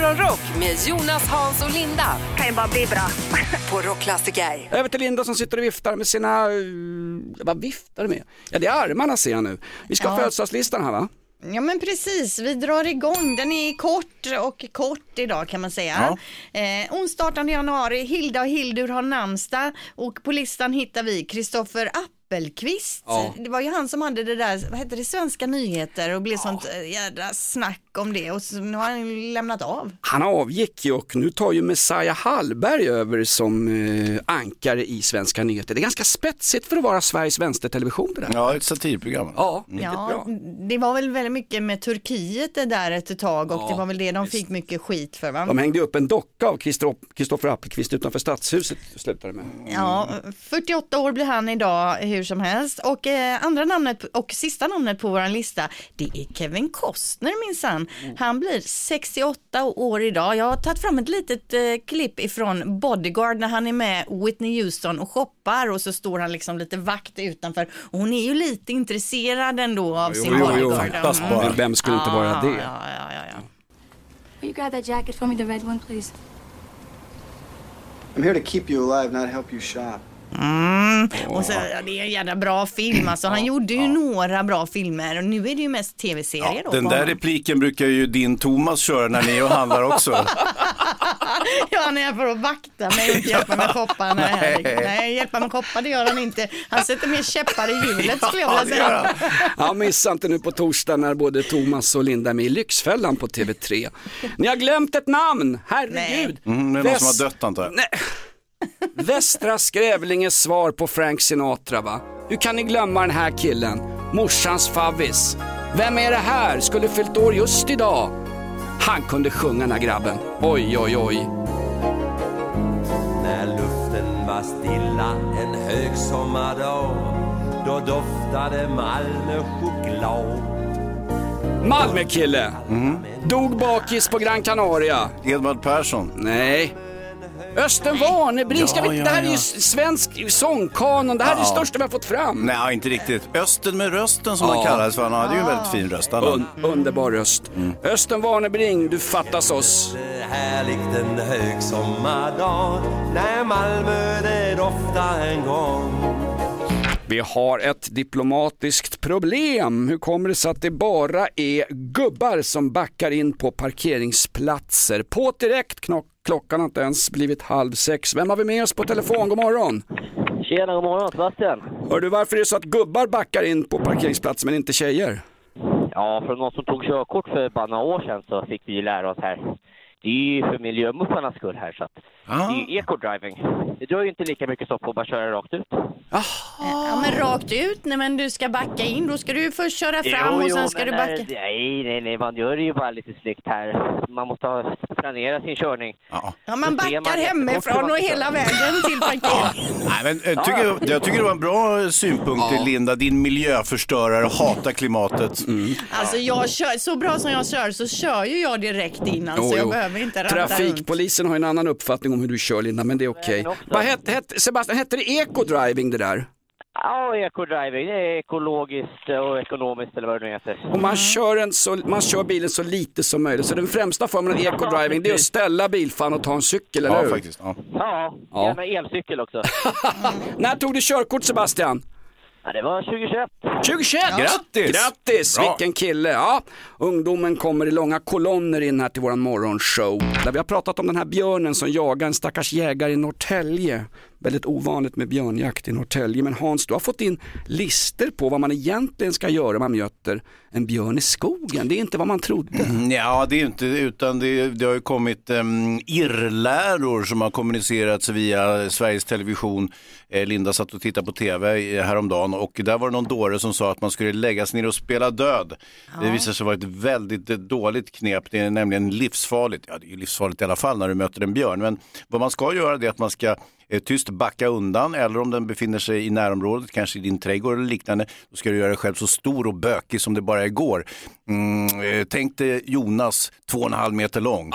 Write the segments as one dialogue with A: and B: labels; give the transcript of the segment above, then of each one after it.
A: Morgonrock med Jonas, Hans och Linda.
B: Kan ju bara bli bra.
A: På Rockklassiker.
C: Över till Linda som sitter och viftar med sina, eh, vad viftar du med? Ja det är armarna ser jag nu. Vi ska ha
D: Ja.
C: födelsedagslistan här va?
D: Ja men precis, vi drar igång. Den är kort och kort idag kan man säga. Eh, onsdag 18 januari, Hilda och Hildur har namnsdag och på listan hittar vi Kristoffer Appelqvist.
C: Ja.
D: Det var ju han som hade det där, vad hette det, Svenska nyheter och blev sånt eh, jädra snack om det och så, nu har han ju lämnat av.
C: Han avgick ju och nu tar ju Messiah Hallberg över som eh, ankare i Svenska nyheter. Det är ganska spetsigt för att vara Sveriges vänstertelevision det där.
E: Ja, ett satirprogram.
C: Ja, riktigt
D: Ja,
C: bra.
D: det var väl väldigt mycket med Turkiet det där ett tag och det var väl det de fick mycket skit för va?
C: De hängde upp en docka av Kristoffer Appelqvist utanför Stadshuset slutade med.
D: Ja, 48 år blir han idag hur som helst. Och eh, andra namnet och sista namnet på vår lista det är Kevin Costner minsann. Han blir 68 år idag. Jag har tagit fram ett litet eh, klipp ifrån Bodyguard när han är med Whitney Houston och shoppar och så står han liksom lite vakt utanför. Och hon är ju lite intresserad ändå av sin
C: jo, jo,
D: bodyguard.
E: fattas bara.
C: Vem skulle inte vara
D: Ja,
C: det?
D: Ja, ja, ja, ja.
F: Will you grab that jacket for me, the red one, please?
G: I'm here to keep you alive, not help you shop.
D: Mm. Och så, ja, det är en jävla bra film alltså. Han gjorde ju några bra filmer och nu är det ju mest tv-serier då.
E: Den
D: på
E: där
D: honom.
E: repliken brukar ju din Thomas köra när ni är och handlar också.
D: Ja, när jag får vakta mig och inte hjälpa mig shoppa. Nej, nej, hjälpa mig shoppa det gör han inte. Han sätter mer käppar i hjulet skulle jag vilja säga.
C: Ja, missa inte nu på torsdag när både Thomas och Linda är med i Lyxfällan på TV3. Ni har glömt ett namn, herregud.
E: Mm, det är någon som har dött antar jag.
C: Västra Skrävlinges svar på Frank Sinatra va? Hur kan ni glömma den här killen? Morsans favvis. Vem är det här? Skulle fyllt år just idag. Han kunde sjunga den här grabben. Oj, oj, oj.
H: När luften var stilla en högsommardag Då doftade Malmö choklad
C: Malmökille. Dog bakis på Gran Canaria.
E: Edvard Persson.
C: Nej. Östen Warnerbring, ska
E: Ja,
C: vi,
E: ja,
C: det här är ju
E: ja.
C: svensk sångkanon, det här är det
E: Ja.
C: största vi har fått fram.
E: Nej, inte riktigt. Östen med rösten som
C: Ja.
E: han kallades för. Han hade ju en väldigt fin röst.
C: Un, underbar röst. Östen Warnerbring, du fattas oss.
H: Härligt en högsommardag När Malmö det doftade en gång
C: Vi har ett diplomatiskt problem. Hur kommer det sig att det bara är gubbar som backar in på parkeringsplatser? På direkt, knock, klockan har inte ens blivit halv sex. Vem har vi med oss på telefon? God morgon.
I: Tjena, god morgon Sebastian.
C: Hör du varför det är så att gubbar backar in på parkeringsplatser men inte tjejer?
I: Ja, från någon som tog körkort för bara några år sedan så fick vi ju lära oss här. Det är ju för miljömuffarnas skull här så att det är ju eco-driving. Det drar ju inte lika mycket stopp på att bara köra rakt ut.
D: Ja, men rakt ut, nej men du ska backa in, då ska du först köra fram och sen ska
I: men
D: du backa.
I: Nej, nej, nej, man gör det ju bara lite snyggt här. Man måste ha planera sin körning.
E: Ja.
D: Ja, man
I: man
D: backar
I: hur
D: hemifrån
I: man
D: och
I: ska
D: hela vägen till parkeringen.
E: Nej, men, jag, tycker, jag tycker det var en bra synpunkt Linda. Din miljöförstörare hatar klimatet.
D: Alltså jag kör, så bra som jag kör så kör ju jag direkt in alltså.
C: Jo, jo.
D: Jag behöver inte ratta runt.
C: Trafikpolisen har ju en annan uppfattning om hur du kör Linda, men det är okej.
I: också-
C: Vad hette, hette, Sebastian, hette det eco-driving det där?
I: Ja, eco-driving, det är ekologiskt och ekonomiskt eller vad det nu heter.
C: Och man kör, en så, man kör bilen så lite som möjligt. Så den främsta formen av eco-driving det är att ställa bilfan och ta en cykel, eller
E: Ja,
C: hur?
E: faktiskt. Ja.
I: Ja,
C: Ja.
I: gärna elcykel också.
C: När tog du körkort Sebastian?
I: Ja, det var 2021.
C: 2021!
E: Grattis!
C: Grattis!
E: Bra.
C: Vilken kille! Ja, ungdomen kommer i långa kolonner in här till våran morgonshow. Där vi har pratat om den här björnen som jagar en stackars jägare i Norrtälje. Väldigt ovanligt med björnjakt i Norrtälje. Men Hans, du har fått in lister på vad man egentligen ska göra om man möter en björn i skogen. Det är inte vad man trodde.
E: Ja, det är inte, utan det, det har ju kommit um, irrläror som har kommunicerats via Sveriges Television. Eh, Linda satt och tittade på tv häromdagen och där var det någon dåre som sa att man skulle lägga sig ner och spela död. Det visar sig vara ett väldigt dåligt knep, det är nämligen livsfarligt. Ja, det är ju livsfarligt i alla fall när du möter en björn, men vad man ska göra det är att man ska eh, tyst backa undan eller om den befinner sig i närområdet, kanske i din trädgård eller liknande, då ska du göra dig själv så stor och bökig som det bara går. Mm, eh, tänk dig Jonas, två och en halv meter lång.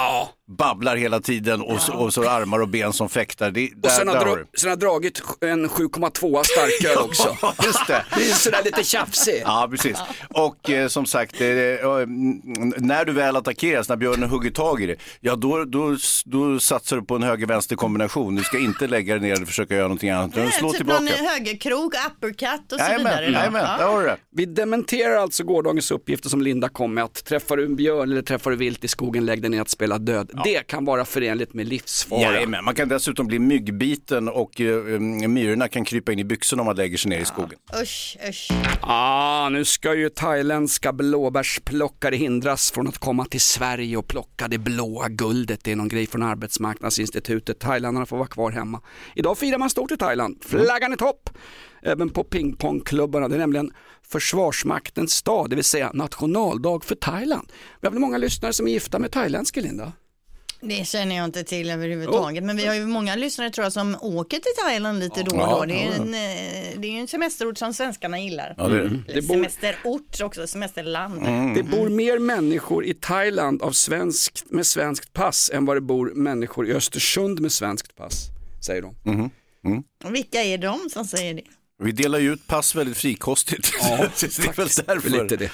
E: Babblar hela tiden och, så, och så armar och ben som fäktar. Det, där,
C: Och sen har,
E: där
C: dra,
E: har
C: sen har dragit en 7,2 starköl också.
E: Just det.
C: Det är sådär lite tjafsig.
E: Ja, precis. Och eh, som sagt, eh, eh, mm, när du väl attackeras, när björnen hugger tag i det, ja då, då, då satsar du på en höger-vänster kombination. Du ska inte lägga dig ner och försöka göra någonting annat,
D: Nej,
E: slå
D: typ
E: tillbaka.
D: någon högerkrok, uppercut och så
E: Jajamän,
D: vidare.
E: jajamän,
D: Ja.
E: där har du det.
C: Vi dementerar alltså gårdagens uppgifter som Linda kom med att träffar du en björn eller träffar du vilt i skogen, lägg dig ner att spela död. Det kan vara förenligt med livsfara.
E: Jajamän, man kan dessutom bli myggbiten och mm, myrorna kan krypa in i byxorna om man lägger sig ner i skogen.
D: Usch, usch.
C: Ah, nu ska ju thailändska blåbärsplockare hindras från att komma till Sverige och plocka det blåa guldet. Det är någon grej från Arbetsmarknadsinstitutet. Thailändarna får vara kvar hemma. Idag firar man stort i Thailand. Flaggan i topp. Även på pingpongklubbarna. Det är nämligen Försvarsmaktens dag, det vill säga nationaldag för Thailand. Vi har väl många lyssnare som är gifta med thailändska, Linda?
D: Det känner jag inte till överhuvudtaget. Men vi har ju många lyssnare tror jag som åker till Thailand lite då och då. Det är en, eh, det är en semesterort som svenskarna gillar.
E: Ja, det
C: bor-
D: Semesterort också, semesterland.
E: Mm.
C: Det bor mer människor i Thailand av svenskt, med svenskt pass än vad det bor människor i Östersund med svenskt pass, säger de.
D: Och Vilka är de som säger det?
E: Vi delar ju ut pass väldigt frikostigt. det är väl därför.
C: Lite det.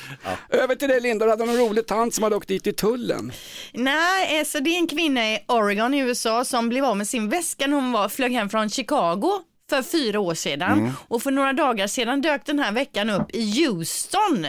C: Över till dig Linda, du hade någon rolig tant som hade åkt dit i tullen.
D: Nej, så det är en kvinna i Oregon i USA som blev av med sin väska när hon var, flög hem från Chicago för fyra år sedan. Och för några dagar sedan dök den här veckan upp i Houston.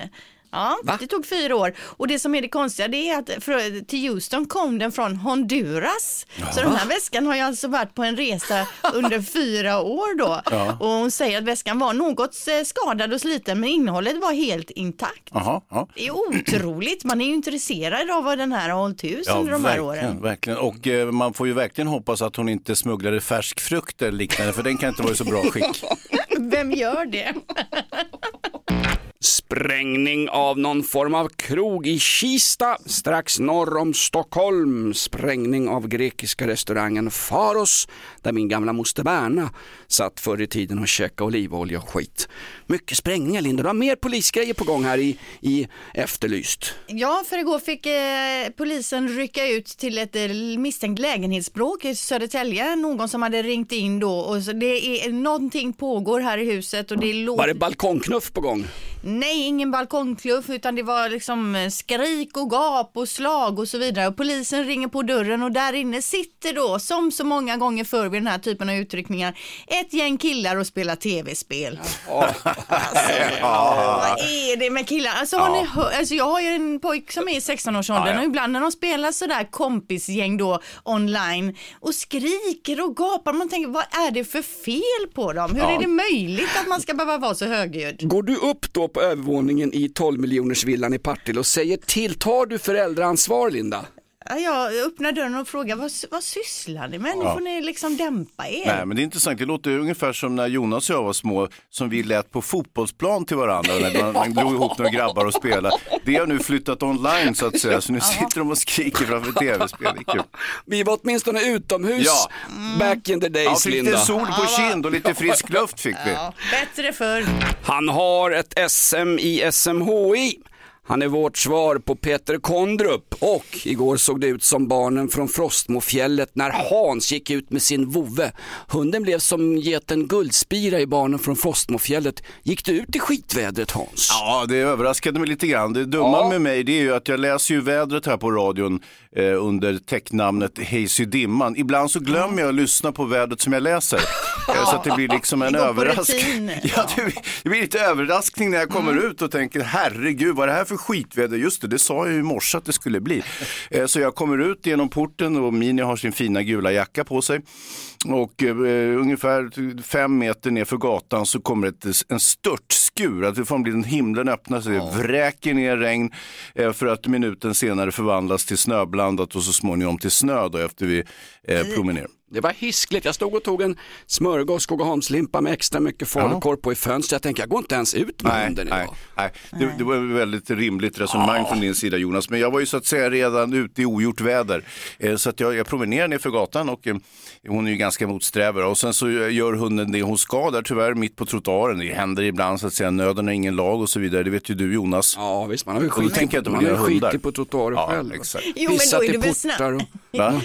D: Ja, det tog fyra år. Och det som är det konstiga det är att för, till Houston kom den från Honduras. Så den här väskan har ju alltså varit på en resa under fyra år då. Och hon säger att väskan var något eh, skadad och sliten men innehållet var helt intakt.
E: Jaha, ja.
D: Det är otroligt. Man är ju intresserad av vad den här har hållit hus under de här
E: verkligen,
D: åren.
E: verkligen. Och eh, man får ju verkligen hoppas att hon inte smugglade färsk frukt eller liknande, för den kan inte vara i så bra skick.
D: Vem gör det?
C: Sprängning av någon form av krog i Kista strax norr om Stockholm. Sprängning av grekiska restaurangen Faros där min gamla moster Berna satt förr i tiden och käkade olivolja och skit. Mycket sprängningar Linda, du har mer polisgrejer på gång här i, i Efterlyst.
D: Ja, för igår fick eh, polisen rycka ut till ett eh, misstänkt lägenhetsbråk i Södertälje. Någon som hade ringt in då och så det är någonting pågår här i huset och det
C: Var
D: låter
C: det balkongknuff på gång?
D: Nej, ingen balkongkluff utan det var liksom eh, skrik och gap och slag och så vidare. Och polisen ringer på dörren och där inne sitter då, som så många gånger förr vid den här typen av utryckningar, ett gäng killar och spelar tv-spel. Alltså, Vad är det med killar? Alltså, har ni hör, alltså jag har ju en pojk som är i 16-årsåldern
E: Ja, ja.
D: och ibland när de spelar sådär kompisgäng då online och skriker och gapar, man tänker vad är det för fel på dem? Hur är det möjligt att man ska behöva vara så högljudd?
C: Går du upp då på övervåningen i 12 miljoners villan i Partille och säger till, tar du föräldraansvar Linda?
D: Ja, Jag öppnar dörren och frågar vad, vad sysslar ni med? Nu får ni liksom dämpa er.
E: Nej, men det är intressant. Det låter ungefär som när Jonas och jag var små, som vi lät på fotbollsplan till varandra när man, man drog ihop några grabbar och spelade. Det har nu flyttat online så att säga, så nu sitter de och skriker framför tv-spel.
C: Vi var åtminstone utomhus
E: Ja.
C: back in the
E: Ja,
C: days
E: fick
C: Linda.
E: lite sol på kind och lite frisk luft fick vi.
D: Ja, bättre förr.
C: Han har ett SM i SMHI. Han är vårt svar på Peter Kondrup och igår såg det ut som barnen från Frostmofjället när Hans gick ut med sin vovve. Hunden blev som geten Guldspira i barnen från Frostmofjället. Gick du ut i skitvädret Hans?
E: Ja, det överraskade mig lite grann. Det dumma med mig det är ju att jag läser ju vädret här på radion eh, under täcknamnet Hazy Dimman. Ibland så glömmer jag att lyssna på vädret som jag läser. Eh, så att det blir liksom en överraskning. Ja, det, blir, det blir lite överraskning när jag kommer ut och tänker herregud vad är det här för skitväder? Just det, det sa jag ju i morse att det skulle bli. Eh, så jag kommer ut genom porten och Mini har sin fina gula jacka på sig. Och eh, ungefär fem meter ner för gatan så kommer ett, en störtskur. Att det får bli en himlen öppnar sig, det vräker ner regn eh, för att minuten senare förvandlas till snöblandat och så småningom till snö då efter vi eh, promenerar.
C: Det var hiskligt. Jag stod och tog en smörgås Skogaholmslimpa med extra mycket falukorv på i fönstret. Jag tänkte jag går inte ens ut med
E: Nej,
C: hunden
E: nej,
C: idag.
E: nej. Det, det var ett väldigt rimligt resonemang från din sida Jonas. Men jag var ju så att säga redan ute i ogjort väder. Eh, så att jag, jag promenerar ner för gatan och eh, hon är ju ganska motsträvare. Och sen så gör hunden det hon ska där tyvärr mitt på trottoaren. Det händer ibland så att säga nöden har ingen lag och så vidare. Det vet ju du Jonas.
C: Ja visst, man har ju skitit,
E: att
C: man har på trottoarer
E: Ja,
C: själv.
E: exakt.
D: Jo, men då är det väl snabbt.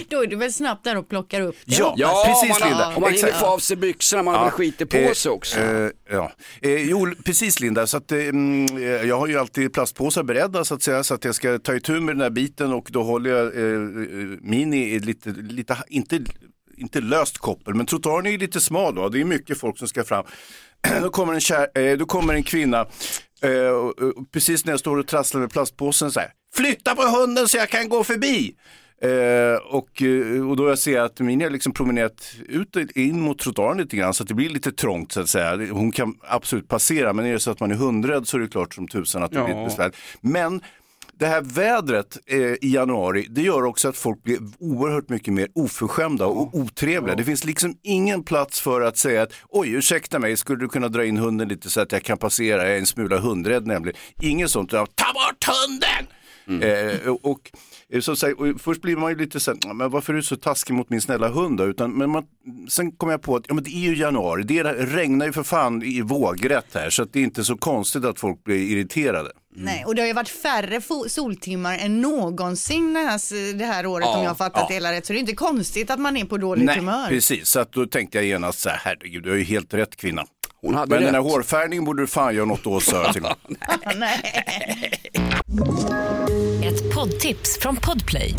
D: Då är du väl snabbt där och plockar upp det.
E: Ja,
C: Ja,
E: precis
C: man,
E: Linda.
C: Om man hinner
E: Exakt.
C: få av sig byxorna, man har väl skitit på
E: eh,
C: sig också.
E: Eh, ja. eh, jo, precis Linda. Så att, eh, mm, eh, jag har ju alltid plastpåsar beredda så att säga. Så att jag ska ta itu med den här biten och då håller jag eh, min i lite, lite inte, inte löst koppel, men trottoaren är lite smal då. Det är mycket folk som ska fram. då, kommer en kär, eh, då kommer en kvinna, eh, precis när jag står och trasslar med plastpåsen så här. Flytta på hunden så jag kan gå förbi. Eh, och, eh, och då jag ser att Mini har liksom promenerat ut in mot trottoaren lite grann så att det blir lite trångt så att säga. Hon kan absolut passera men är det så att man är hundrädd så är det klart som tusan att det
C: Ja.
E: blir besvärligt. Men det här vädret eh, i januari, det gör också att folk blir oerhört mycket mer oförskämda och otrevliga. Det finns liksom ingen plats för att säga att oj, ursäkta mig, skulle du kunna dra in hunden lite så att jag kan passera, jag är en smula hundrädd nämligen. Inget sånt, utan, ta bort hunden! Eh, och, så, så, och först blir man ju lite så här, men varför är du så taskig mot min snälla hund då? Utan, men man, sen kom jag på att ja, men det är ju januari, det regnar ju för fan i vågrätt här så att det är inte så konstigt att folk blir irriterade.
D: Nej, och det har ju varit färre soltimmar än någonsin det här, det här året
C: Ja,
D: om jag har fattat
E: ja.
D: det hela rätt. Så det är inte konstigt att man är på dåligt
E: Nej,
D: humör.
E: precis. Så att då tänkte jag genast så här, herregud, du har ju helt rätt kvinna.
C: Hon hade
E: Men
C: rätt.
E: den här hårfärgningen borde du fan göra något åt, sa jag till honom.
D: Nej.
B: Ett poddtips från Podplay.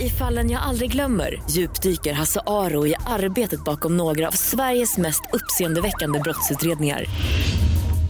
B: I fallen jag aldrig glömmer djupdyker Hasse Aro i arbetet bakom några av Sveriges mest uppseendeväckande brottsutredningar.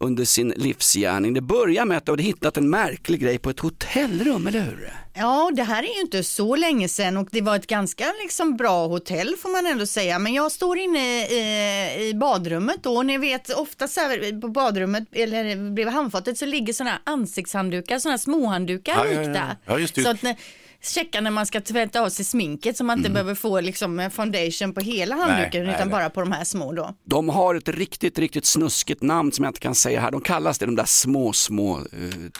C: under sin livsgärning. Det börjar med att du hade hittat en märklig grej på ett hotellrum, eller hur?
D: Ja, det här är ju inte så länge sedan och det var ett ganska liksom bra hotell får man ändå säga. Men jag står inne i, i badrummet då och ni vet ofta så här på badrummet eller bredvid handfatet så ligger sådana här ansiktshanddukar, sådana här småhanddukar
E: Ja, ja, ja. Ja, just det.
D: Så att checka när man ska tvätta av sig sminket så man inte behöver få liksom foundation på hela handduken
E: nej,
D: utan
E: nej.
D: bara på de här små då.
C: De har ett riktigt, riktigt snuskigt namn som jag inte kan säga här. De kallas det de där små, små eh,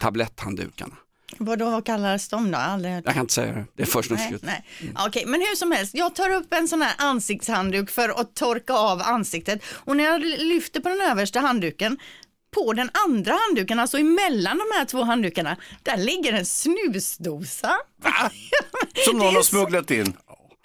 C: tabletthanddukarna.
D: Vad då kallas de då? Aldrig hört
C: Jag kan inte säga det, det är för
D: Nej,
C: snuskigt.
D: nej. Okej, men hur som helst, jag tar upp en sån här ansiktshandduk för att torka av ansiktet och när jag lyfter på den översta handduken på den andra handduken, alltså emellan de här två handdukarna, där ligger en snusdosa.
E: Som
D: Det
E: någon har smugglat in.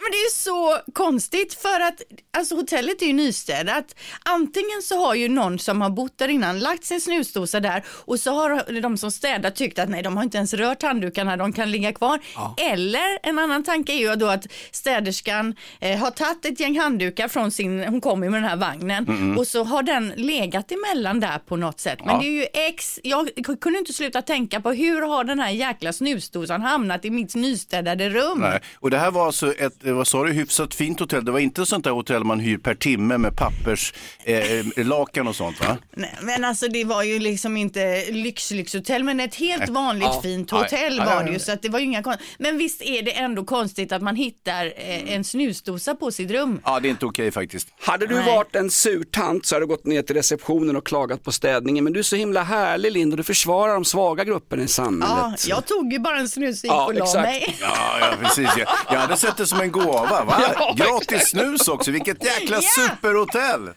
D: Men det är så konstigt för att alltså hotellet är ju nystädat. Antingen så har ju någon som har bott där innan lagt sin snusdosa där och så har de som städar tyckt att nej de har inte ens rört handdukarna, de kan ligga kvar. Eller en annan tanke är ju då att städerskan eh, har tagit ett gäng handdukar från sin, hon kommer ju med den här vagnen och så har den legat emellan där på något sätt. Men
E: Ja.
D: det är ju ex, jag kunde inte sluta tänka på hur har den här jäkla snusdosan hamnat i mitt nystädade rum?
E: Nej. Och det här var alltså ett, vad sa du, hyfsat fint hotell. Det var inte sånt där hotell man hyr per timme med pappers, eh, eh, och sånt va?
D: Nej, men alltså det var ju liksom inte lyx-lyxhotell men ett helt vanligt
C: Ja.
D: fint hotell
E: ja,
D: var det ju så att det var ju inga kon- Men visst är det ändå konstigt att man hittar eh, en snusdosa på sitt rum.
E: Ja, det är inte okej faktiskt.
C: Hade du
D: Nej.
C: varit en surtant så hade du gått ner till receptionen och klagat på städningen. Men du är så himla härlig Linda, du försvarar de svaga grupperna i samhället.
D: Ja, jag tog ju bara en snus och gick
C: Ja,
D: och la
C: exakt.
D: mig.
E: Ja, ja precis. Jag, jag hade sett det som en gåva. Va?
C: Ja,
E: Gratis snus också, vilket jäkla superhotell.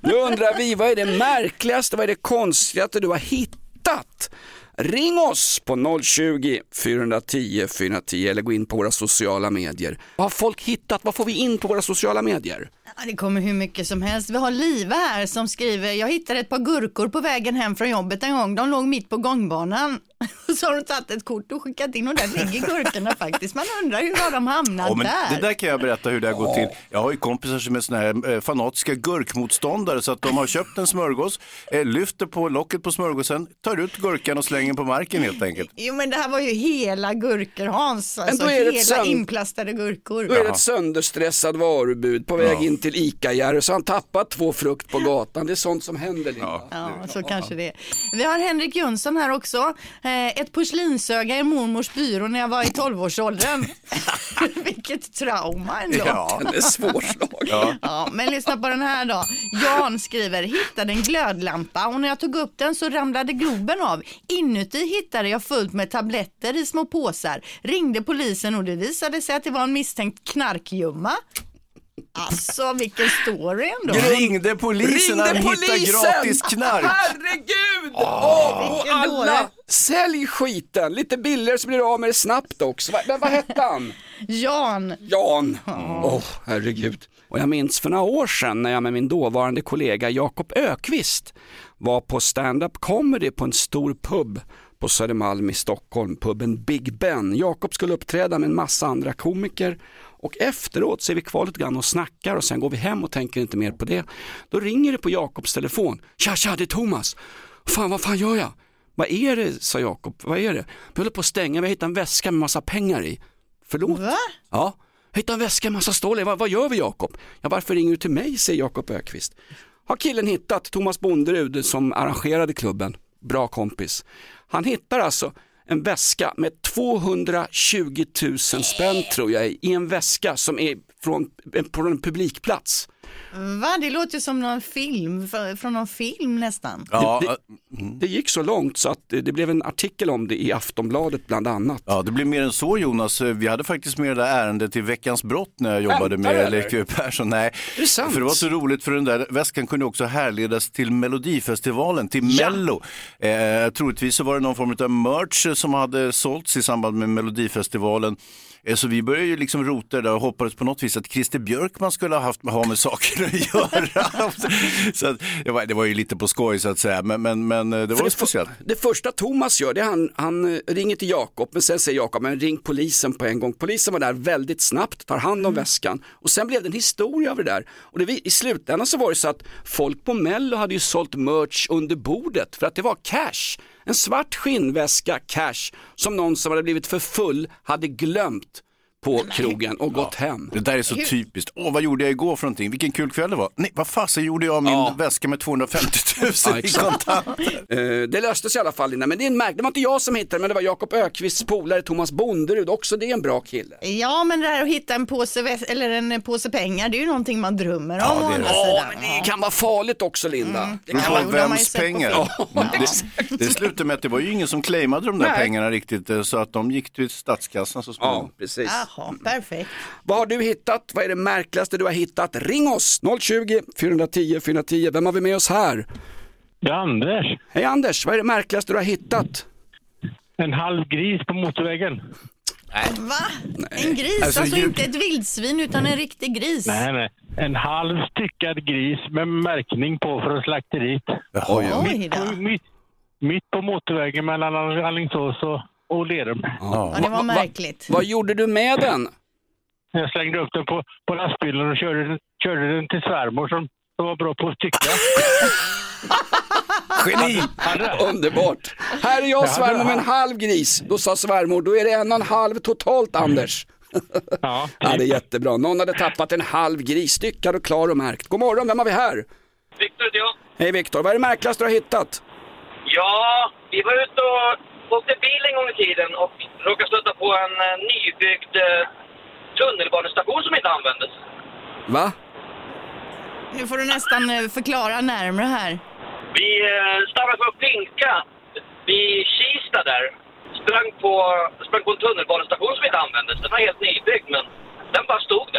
C: Nu undrar vi, vad är det märkligaste, vad är det konstigaste du har hittat? Ring oss på 020 410 410 eller gå in på våra sociala medier. Vad har folk hittat? Vad får vi in på våra sociala medier?
D: Ja, det kommer hur mycket som helst. Vi har Liva här som skriver, jag hittade ett par gurkor på vägen hem från jobbet en gång. De låg mitt på gångbanan. Och så har de tagit ett kort och skickat in och där ligger gurkorna faktiskt. Man undrar hur har de hamnat
E: Ja, men
D: där?
E: det där kan jag berätta hur det har gått till. Jag har ju kompisar som är såna här eh, fanatiska gurkmotståndare så att de har köpt en smörgås, eh, lyfter på locket på smörgåsen, tar ut gurkan och slänger på marken helt enkelt.
D: Jo men det här var ju hela gurkor Hans, alltså hela
C: sönd-
D: inplastade gurkor.
C: Då är det ett sönderstressad varubud på väg in till ICA-Jerry så han tappat två frukt på gatan. Det är sånt som händer Linda.
D: Ja, så kanske det är. Vi har Henrik Jönsson här också. Eh, ett porslinsöga i mormors byrå när jag var i 12-årsåldern. Vilket trauma ändå.
C: Ja, den är svårslagen.
E: Ja.
D: Ja, men lyssna på den här då. Jan skriver, hittade en glödlampa och när jag tog upp den så ramlade globen av. Inuti hittade jag fullt med tabletter i små påsar. Ringde polisen och det visade sig att det var en misstänkt knarkgjumma. Alltså vilken story ändå.
E: Ringde polisen när han
C: Ringde
E: hittade
C: polisen!
E: gratis knark.
C: Herregud! Åh, och
D: vilken
C: alla, sälj skiten, lite billigare så blir du av med det snabbt också. Va- Men vad hette han?
D: Jan,
C: Jan. Åh, herregud. Och jag minns för några år sedan när jag med min dåvarande kollega Jakob Ökvist var på stand-up comedy på en stor pub på Södermalm i Stockholm, puben Big Ben. Jakob skulle uppträda med en massa andra komiker och efteråt så är vi kvar lite grann och snackar och sen går vi hem och tänker inte mer på det. Då ringer det på Jakobs telefon. Tja, tja, det är Thomas. Fan, vad fan gör jag? Vad är det, sa Jakob. Vad är det? Vi håller på att stänga, vi har hittat en väska med massa pengar i. Förlåt?
D: va?
C: Ja, hittade en väska med massa stål. Vad, vad gör vi Jakob? Ja, varför ringer du till mig, säger Jakob Ökvist. Har killen hittat Thomas Bonderud som arrangerade klubben, bra kompis. Han hittar alltså en väska med 220 000 spänn tror jag i, i en väska som är från, på en publikplats.
D: Va? Det låter som någon film, från någon film nästan.
E: Ja,
C: Det, det gick så långt så att det blev en artikel om det i Aftonbladet bland annat.
E: Ja, det blir mer än så Jonas. Vi hade faktiskt med det där ärendet till Veckans brott när jag jobbade
C: du,
E: med? Leif GW Persson. Nej,
C: Är det sant?
E: för det var så roligt för den där väskan kunde också härledas till Melodifestivalen, till
C: Ja.
E: Mello. Eh, troligtvis så var det någon form av merch som hade sålts i samband med Melodifestivalen. Eh, Så vi började ju liksom rota där och hoppades på något vis att Christer Björkman skulle ha haft ha med saker att göra. så att, det, var, det var ju lite på skoj så att säga, men, men, men eh, det
C: För
E: var
C: det,
E: speciellt.
C: det första Thomas gör det är han, han eh, ringer till Jakob men sen säger Jakob men ring polisen på en gång. Polisen var där väldigt snabbt, tar hand om väskan och sen blev det en historia av det där. Och det, i slutändan så var det så att folk på Mello hade ju sålt merch under bordet för att det var cash. En svart skinnväska cash som någon som hade blivit för full hade glömt på krogen och gått hem.
E: Det där är så typiskt. Åh, vad gjorde jag igår för någonting? Vilken kul kväll det var. Nej, vad fasen gjorde jag min
C: Ja.
E: väska med 250 000
C: Ja,
E: i kontanter?
C: Eh, det löstes i alla fall Linda, men det är en märk. Det var inte jag som hittade det, men det var Jakob Ökvists polare Thomas Bonderud, också det är en bra kille.
D: Ja, men det här att hitta en påse, väs- eller en påse pengar, det är ju någonting man drömmer om.
E: Ja, det det.
C: Ja, men det kan vara farligt också Linda. Det
E: Men
C: kan vara...
E: vems pengar? Mm, det, det slutade med att det var ju ingen som claimade de där
C: Nej.
E: pengarna riktigt eh, så att de gick till statskassan så småningom.
C: Ja, precis.
D: Jaha, perfekt.
C: Vad har du hittat? Vad är det märkligaste du har hittat? Ring oss! 020 410 410. Vem har vi med oss här?
J: Det är Anders.
C: Hej Anders, vad är det märkligaste du har hittat?
J: En halv gris på motorvägen.
D: Va? En gris,
E: Alltså,
D: alltså, inte ett vildsvin utan en riktig gris.
J: Nej, nej. En halv styckad gris med märkning på från slakteriet.
D: Oj då.
J: Mitt, mitt på motorvägen mellan Alingsås och, och Lerum.
D: Ja, det var
C: Va- va-
D: märkligt.
C: Vad gjorde du med den?
J: Jag slängde upp den på, på lastbilen och körde, den- körde den till svärmor som, som var bra på att stycka.
E: Geni!
C: Underbart! Här är jag
J: Ja,
C: svärmor med en halv gris. Då sa svärmor, då är det en och en halv totalt Anders.
J: ja,
C: Ja, det är jättebra. Någon hade tappat en halv gris, styckad och klar och märkt. God morgon, vem har vi här?
K: Viktor heter jag.
C: Hej Viktor, vad är det märkligaste du har hittat?
K: Ja, vi var ute och åkte bil en gång i tiden och råkade stöta på en eh, nybyggd eh, tunnelbanestation som inte användes.
C: Va?
D: Nu får du nästan eh, förklara närmare här.
K: Vi stannade för att pinka vid Kista där. Sprang på, sprang på en tunnelbanestation som inte användes. Den var helt nybyggd men den bara stod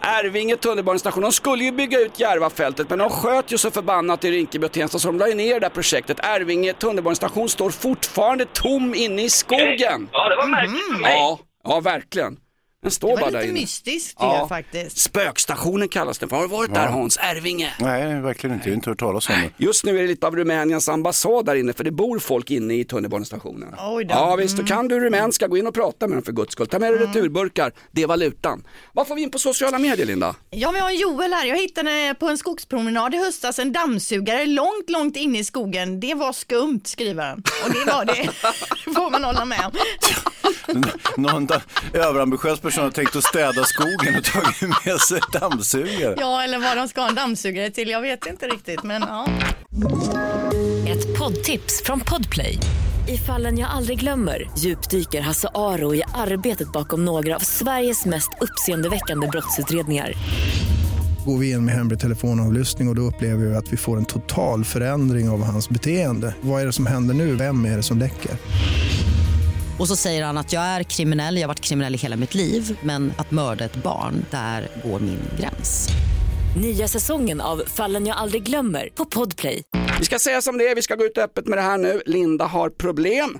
K: där.
C: Arvinge tunnelbanestation, de skulle ju bygga ut Järvafältet men de sköt ju så förbannat i Rinkeby och Tensta så de la ju ner det där projektet. Arvinge tunnelbanestation står fortfarande tom inne i skogen.
K: Ja, det var märkligt för mig.
C: Ja, ja verkligen. Den står
D: Det var
C: bara där
D: lite
C: inne.
D: mystiskt
C: Ja.
D: ju faktiskt.
C: Spökstationen kallas den för. Har du varit där Hans? Arvinge?
E: Nej, verkligen inte. Jag har inte hört talas om det.
C: Just nu är det lite av Rumäniens ambassad där inne för det bor folk inne i tunnelbanestationen.
D: Oj då.
C: Ja visst, då kan du rumänska, gå in och prata med dem för guds skull. Ta med dig returburkar, det är valutan. Vad får vi in på sociala medier Linda?
D: Ja, vi har Joel här. Jag hittade på en skogspromenad i höstas en dammsugare långt, långt inne i skogen. Det var skumt, skriver han. Och det var det. Det får man hålla med om.
E: Någon överambitiös person har tänkt att städa skogen och tagit med sig dammsugare.
D: Ja, eller vad de ska ha en dammsugare till. Jag vet inte riktigt, men ja.
B: Ett poddtips från Podplay. I fallen jag aldrig glömmer djupdyker Hasse Aro i arbetet bakom några av Sveriges mest uppseendeväckande brottsutredningar.
L: Går vi in med hemlig telefonavlyssning och, och då upplever vi att vi får en total förändring av hans beteende. Vad är det som händer nu? Vem är det som läcker?
M: Och så säger han att jag är kriminell, jag har varit kriminell i hela mitt liv men att mörda ett barn, där går min gräns.
B: Nya säsongen av Fallen jag aldrig glömmer på Podplay.
C: Vi ska säga som det är, vi ska gå ut öppet med det här nu. Linda har problem.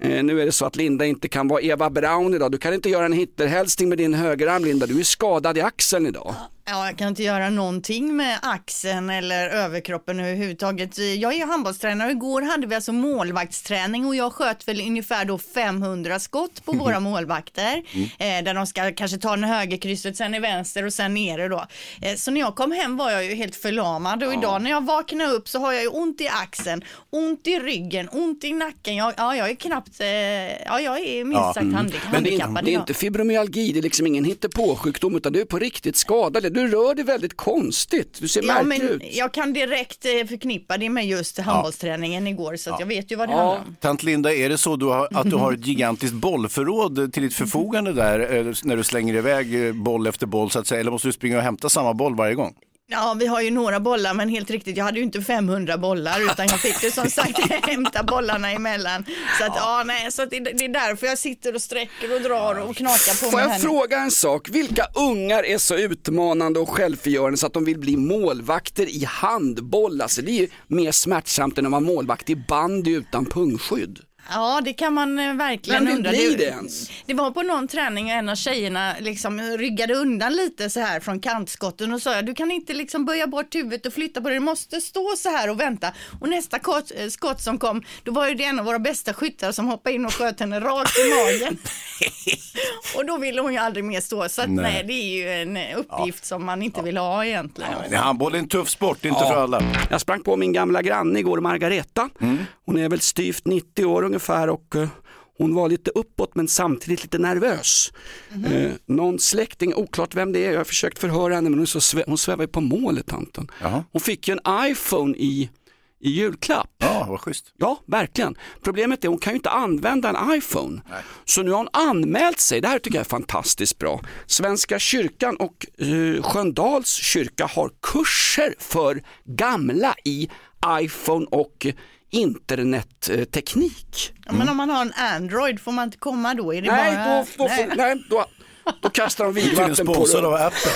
C: Eh, nu är det så att Linda inte kan vara Eva Braun idag. Du kan inte göra en hitterhälsning med din högerarm Linda, du är skadad i axeln idag.
D: Ja, jag kan inte göra någonting med axeln eller överkroppen överhuvudtaget. Jag är handbollstränare igår hade vi alltså målvaktsträning och jag sköt väl ungefär då 500 skott på våra målvakter. Eh, där de ska kanske ta den högerkrysset, sen i vänster och sen nere då. Eh, så när jag kom hem var jag ju helt förlamad och idag när jag vaknar upp så har jag ju ont i axeln, ont i ryggen, ont i nacken. Jag, ja, jag är knappt, eh, ja jag är minst
C: Ja.
D: sagt
C: Mm.
D: handi-
C: Men det är,
D: handikappad
C: det är inte fibromyalgi, det är liksom ingen hittepåsjukdom utan du är på riktigt skadad. Du rör dig väldigt konstigt, du ser
D: Ja,
C: märklig
D: men
C: ut.
D: jag kan direkt eh, förknippa det med just handbollsträningen igår så att jag vet ju vad det handlar om.
E: Tant Linda, är det så du har, att du har ett gigantiskt bollförråd till ditt förfogande där eh, när du slänger iväg eh, boll efter boll så att säga, eller måste du springa och hämta samma boll varje gång?
D: Ja, vi har ju några bollar, men helt riktigt, jag hade ju inte 500 bollar, utan jag fick ju som sagt hämta bollarna emellan. Så att, ja, nej, så det, det är därför jag sitter och sträcker och drar och knakar på
C: Får
D: mig
C: jag
D: här nu.
C: fråga en sak, vilka ungar är så utmanande och självförgörande så att de vill bli målvakter i handboll? Alltså det är ju mer smärtsamt än att vara målvakt i bandy utan pungskydd.
D: Ja, det kan man eh, verkligen
C: Vem vill
D: undra.
C: bli det ens?
D: det var på någon träning och en av tjejerna liksom ryggade undan lite så här från kantskotten och sa du kan inte liksom böja bort huvudet och flytta på det, du måste stå så här och vänta. Och nästa eh, skott som kom, då var ju det en av våra bästa skyttar som hoppade in och sköt henne rakt i magen. och då ville hon ju aldrig mer stå, så att, nej.
E: Nej.
D: det är ju en eh, uppgift som man inte vill ha egentligen.
E: Nej, handboll är en tuff sport, inte
C: Ja.
E: för alla.
C: Jag sprang på min gamla granne igår, Margareta. Hon är väl styvt 90 år ungefär och eh, hon var lite uppåt men samtidigt lite nervös. Eh, någon släkting, oklart vem det är, jag har försökt förhöra henne men hon, så svä- hon svävar ju på målet tanten. Hon fick ju en iPhone i, i julklapp.
E: Ja, vad schysst.
C: Ja, verkligen. Problemet är hon kan ju inte använda en iPhone. Så nu har hon anmält sig, det här tycker jag är fantastiskt bra. Svenska kyrkan och eh, Sköndals kyrka har kurser för gamla i iPhone och internetteknik.
D: Ja, Men om man har en Android, får man inte komma då? Är det
C: Nej,
D: bara...
C: då, då, nej. nej då, då kastar de vigvatten på
E: av
C: det.
E: Apple.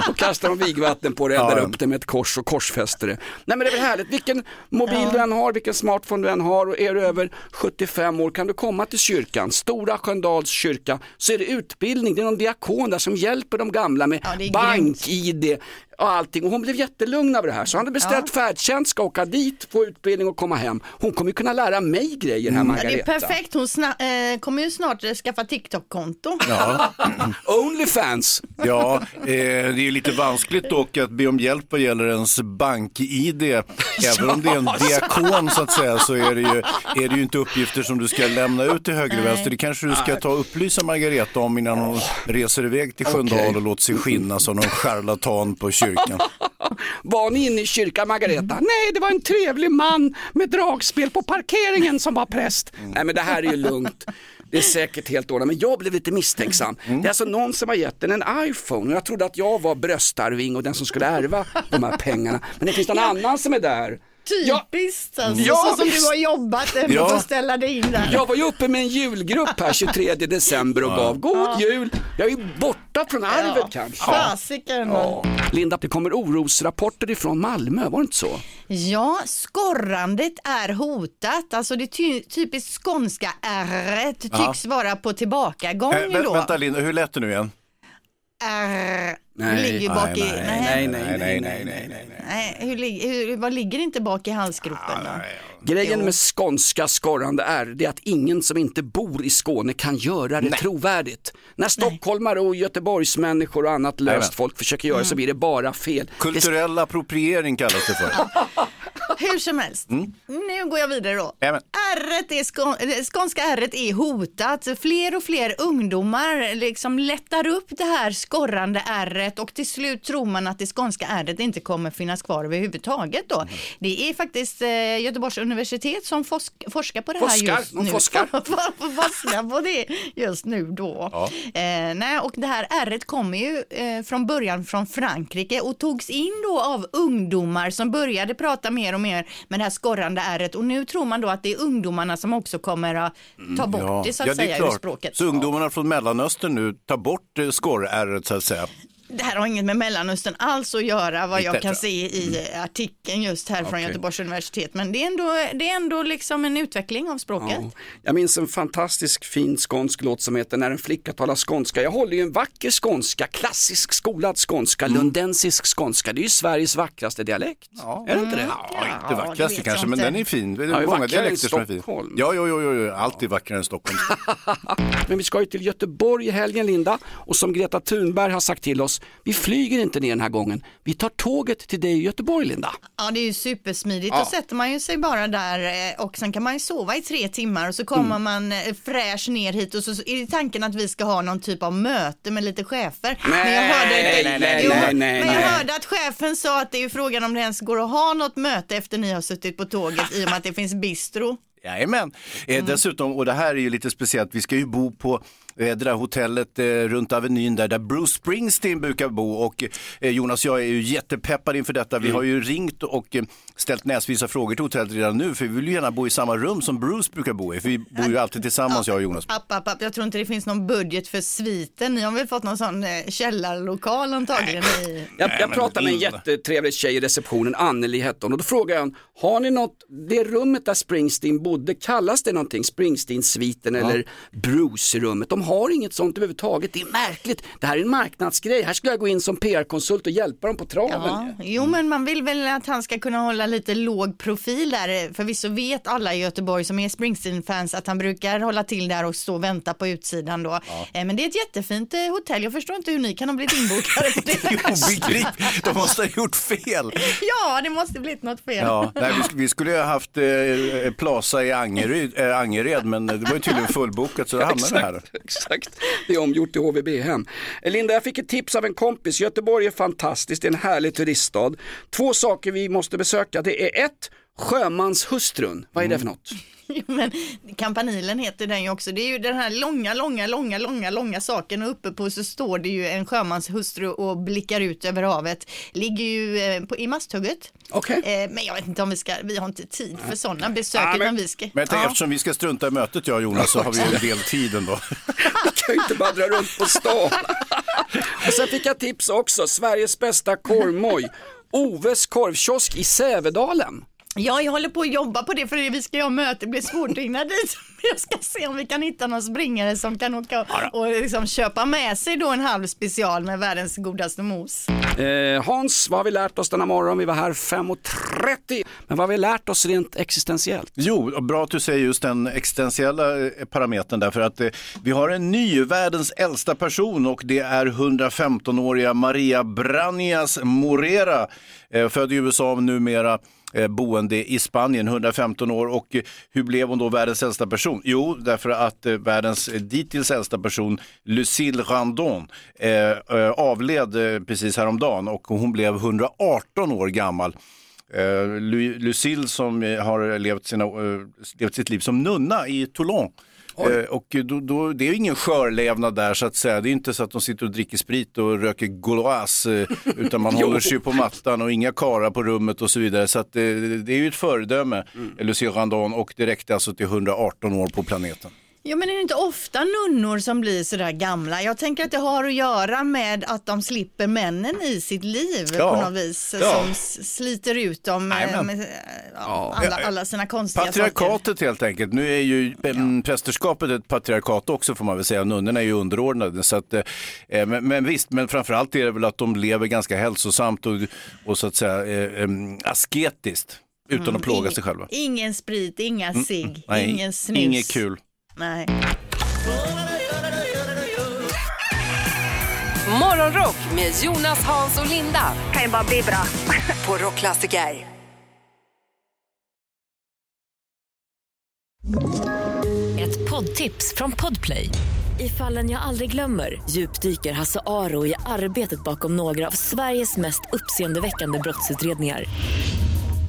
C: Då kastar de vigvatten på det, eldar
E: Ja,
C: upp det med ett kors och korsfäster det. Nej men det är väl härligt, vilken mobil
D: Ja.
C: du än har, vilken smartphone du än har och är du över 75 år kan du komma till kyrkan, Stora Sköndals kyrka, så är det utbildning, det är någon diakon där som hjälper de gamla med
D: Ja,
C: bank-id och allting. Och hon blev jättelugn över det här så han hade beställt färdtjänst, ska åka dit, få utbildning och komma hem. Hon kommer ju kunna lära mig grejer här
D: Ja, det
C: Margareta.
D: är perfekt, hon sna- eh, kommer ju snart skaffa TikTok-konto.
E: Ja.
C: Onlyfans.
E: Ja, eh, det är ju lite vanskligt dock att be om hjälp vad gäller ens bank-id. Även om det är en diakon så att säga så är det, ju, är det ju inte uppgifter som du ska lämna ut till höger och vänster. Det kanske du ska ta och upplysa Margareta om innan hon reser iväg till Sköndal
C: Okej.
E: och låter sig skinnas av någon charlatan på kyrkan.
C: Var ni inne i kyrkan Margareta? Nej, det var en trevlig man med dragspel på parkeringen som var präst. Nej men det här är ju lugnt. Det är säkert helt ordnat, men jag blev lite misstänksam. Det är alltså någon som har gett den en iPhone och jag trodde att jag var bröstarving och den som skulle ärva de här pengarna. Men det finns någon annan som är där.
D: Typiskt alltså,
C: Ja,
D: så som du har jobbat ändå
C: Ja.
D: för att ställa dig in där.
C: Jag var ju uppe med en julgrupp här 23 december och gav god jul. Jag är ju borta från arvet kanske.
D: Fasiken.
C: Ja. Linda, det kommer orosrapporter ifrån Malmö, var det inte så?
D: Ja, skorrandet är hotat. Alltså det ty- typiskt skånska r
E: Ja.
D: tycks vara på tillbakagång
E: Äh, vä-
D: då.
E: vänta Linda, hur lät det nu igen?
D: R.
C: Nej.
D: Det ligger ju bak i...
E: nej,
C: Nej, nej,
E: nej,
C: nej,
E: nej,
C: nej, nej.
D: Hur, lig- hur, vad ligger inte bak i halsgropen då?
C: Grejen med skånska skorrande är det att ingen som inte bor i Skåne kan göra det trovärdigt. När stockholmare och göteborgsmänniskor och annat löst
E: Jajamän.
C: folk försöker göra så blir det bara fel.
E: Kulturell appropriering kallas det för.
D: Hur som helst,
E: Mm.
D: nu går jag vidare då.
E: Jajamän.
D: Ärret är skån, eh, skånska ärret är hotat. Fler och fler ungdomar liksom lättar upp det här skorrande ärret och till slut tror man att det skånska ärret inte kommer finnas kvar överhuvudtaget då.
E: Mm.
D: Det är faktiskt eh, Göteborgs universitet som forsk, forskar på det här
C: Forskar,
D: just
C: de
D: nu.
C: forskar.
D: forskar på det just nu då. Eh, nej, och det här ärret kommer ju eh, från början från Frankrike och togs in då av ungdomar som började prata mer och mer med det här skorrande ärret och nu tror man då att det är ungdomarna som också kommer att ta bort det så att
E: ja,
D: säga
E: är
D: ur
E: klart.
D: språket.
E: Så ungdomarna från Mellanöstern nu tar bort eh, skorrärret så att säga.
D: Det här har inget med Mellanöstern alls att göra vad jag kan se i eh, artikeln just här från
C: Okej.
D: Göteborgs universitet. Men det är ändå, det är ändå liksom en utveckling av språket.
C: Ja. Jag minns en fantastisk fin skånsk låt som heter När en flicka talar skånska. Jag håller ju en vacker skånska, klassisk skolad skånska,
E: Mm.
C: lundensisk skånska. Det är ju Sveriges vackraste dialekt. Är det inte det?
E: Ja, inte vackraste kanske, men den är fin. Det är
C: Ja,
E: många
C: vackrare än
E: dialekter som är fin.
C: Stockholm.
E: Ja, jo, jo, jo, jo, alltid vackrare än Stockholm.
C: Men vi ska ju till Göteborg i helgen Linda och som Greta Thunberg har sagt till oss, vi flyger inte ner den här gången. Vi tar tåget till dig i Göteborg Linda.
D: Ja, det är ju supersmidigt.
C: Ja.
D: Då sätter man ju sig bara där eh, och sen kan man ju sova i tre timmar och så kommer
C: Mm.
D: man eh, fräsch ner hit och så är det tanken att vi ska ha någon typ av möte med lite chefer. men jag hörde,
C: nej, nej, nej,
D: Jo,
C: nej, nej,
D: men jag
C: nej.
D: hörde att chefen sa att det är ju frågan om det ens går att ha något möte efter ni har suttit på tåget i och med att det finns bistro.
E: Jajamän. Eh, dessutom, och det här är ju lite speciellt, vi ska ju bo på det där hotellet eh, runt Avenyn där, där Bruce Springsteen brukar bo och eh, Jonas jag är ju jättepeppad inför detta. Vi har ju ringt och eh, ställt näsvisa frågor till hotellet redan nu för vi vill ju gärna bo i samma rum som Bruce brukar bo i för vi bor ju alltid tillsammans jag och Jonas.
D: App, app, app. Jag tror inte det finns någon budget för sviten. Ni har väl fått någon sån eh, källarlokal antagligen i...
C: Jag, jag pratade med en jättetrevlig tjej i receptionen, Anneli hette hon, och då frågade jag hon, har ni något, det rummet där Springsteen bodde, kallas det någonting, Springsteen-sviten eller Bruce-rummet? De har inget sånt överhuvudtaget, det är märkligt, det här är en marknadsgrej, här skulle jag gå in som PR-konsult och hjälpa dem på traven.
D: Ja, jo men man vill väl att han ska kunna hålla lite låg profil där. Förvisso vet alla i Göteborg som är Springsteen-fans att han brukar hålla till där och stå och vänta på utsidan då. Eh, Men det är ett jättefint eh, hotell. Jag förstår inte hur ni kan ha blivit inbokade på det.
E: Obegripligt, de måste ha gjort fel.
D: ja, det måste blivit något fel.
E: Ja, nej, vi, sk- vi skulle ju ha haft eh, Plaza i Angered, äh, Angered men det var ju tydligen fullbokat så då hamnade vi här.
C: Exakt. Det är omgjort till HVB-hem. Linda, jag fick ett tips av en kompis. Göteborg är fantastiskt, det är en härlig turiststad. Två saker vi måste besöka, det är ett, Sjömanshustrun. Vad är det för något?
D: Jo, men Kampanilen heter den ju också. Det är ju den här långa, långa, långa, långa, långa saken och uppe på så står det ju en sjömanshustru och blickar ut över havet. Ligger ju eh, på, i masthugget.
C: Okej.
D: Eh, men jag vet inte om vi ska, vi har inte tid för sådana besök
E: men-
D: utan vi ska.
E: Men jag tänker,
D: Ja.
E: eftersom vi ska strunta i mötet jag och Jonas så har vi ju en del tid ändå.
C: Jag kan ju inte bara dra runt på stan. Och sen fick jag tips också, Sveriges bästa korvmoj. Oves korvkiosk i Sävedalen.
D: Ja, jag håller på att jobba på det för vi ska ju ha möte, det blir svårt att hinna dit. Jag ska se om vi kan hitta någon springare som kan åka och liksom köpa med sig då en halv special med världens godaste mos.
C: Eh, Hans, vad har vi lärt oss denna morgon? Vi var här 5.30. Men vad har vi lärt oss rent existentiellt?
E: Jo, och bra att du säger just den existentiella eh, parametern därför att eh, vi har en ny, världens äldsta person och det är 115-åriga Maria Branias Morera, eh, född i USA numera Eh, boende i Spanien, 115 år. Och eh, hur blev hon då världens äldsta person? Jo, därför att eh, världens dittills äldsta person, Lucille Randon, avled precis häromdagen och hon blev 118 år gammal. Lucille som har levt, sina, levt sitt liv som nunna i Toulon. Eh, och då, då, det är ingen skörlevnad där så att säga. Det är inte så att de sitter och dricker sprit och röker Gauloise eh, utan man håller sig på mattan och inga karar på rummet och så vidare. Så att, eh, det är ju ett föredöme, mm. Lucille Randon och det räckte alltså till 118 år på planeten.
D: Ja men är det inte ofta nunnor som blir sådär gamla? Jag tänker att det har att göra med att de slipper männen i sitt liv
E: Ja.
D: på något vis.
E: Ja.
D: Som sliter ut dem eh,
E: Jajamän.
D: med eh, ja, alla, alla sina konstiga saker.
E: Patriarkatet helt enkelt. Nu är ju prästerskapet ett patriarkat också får man väl säga. Nunnorna är ju underordnade. Så att, eh, men, men visst, men framförallt är det väl att de lever ganska hälsosamt och, och så att säga eh, eh, asketiskt. Utan
D: Mm,
E: att plåga
D: ing-
E: sig själva.
D: Ingen sprit, inga cigg,
E: Mm, Nej,
D: ingen snus.
E: Inget kul.
D: Nej.
A: Morgonrock med Jonas, Hans och Linda.
N: Kan ju bara bli bra.
A: På Rockklassiker.
B: Ett poddtips från Podplay. I fallen jag aldrig glömmer djupdyker Hasse Aro i arbetet bakom några av Sveriges mest uppseendeväckande brottsutredningar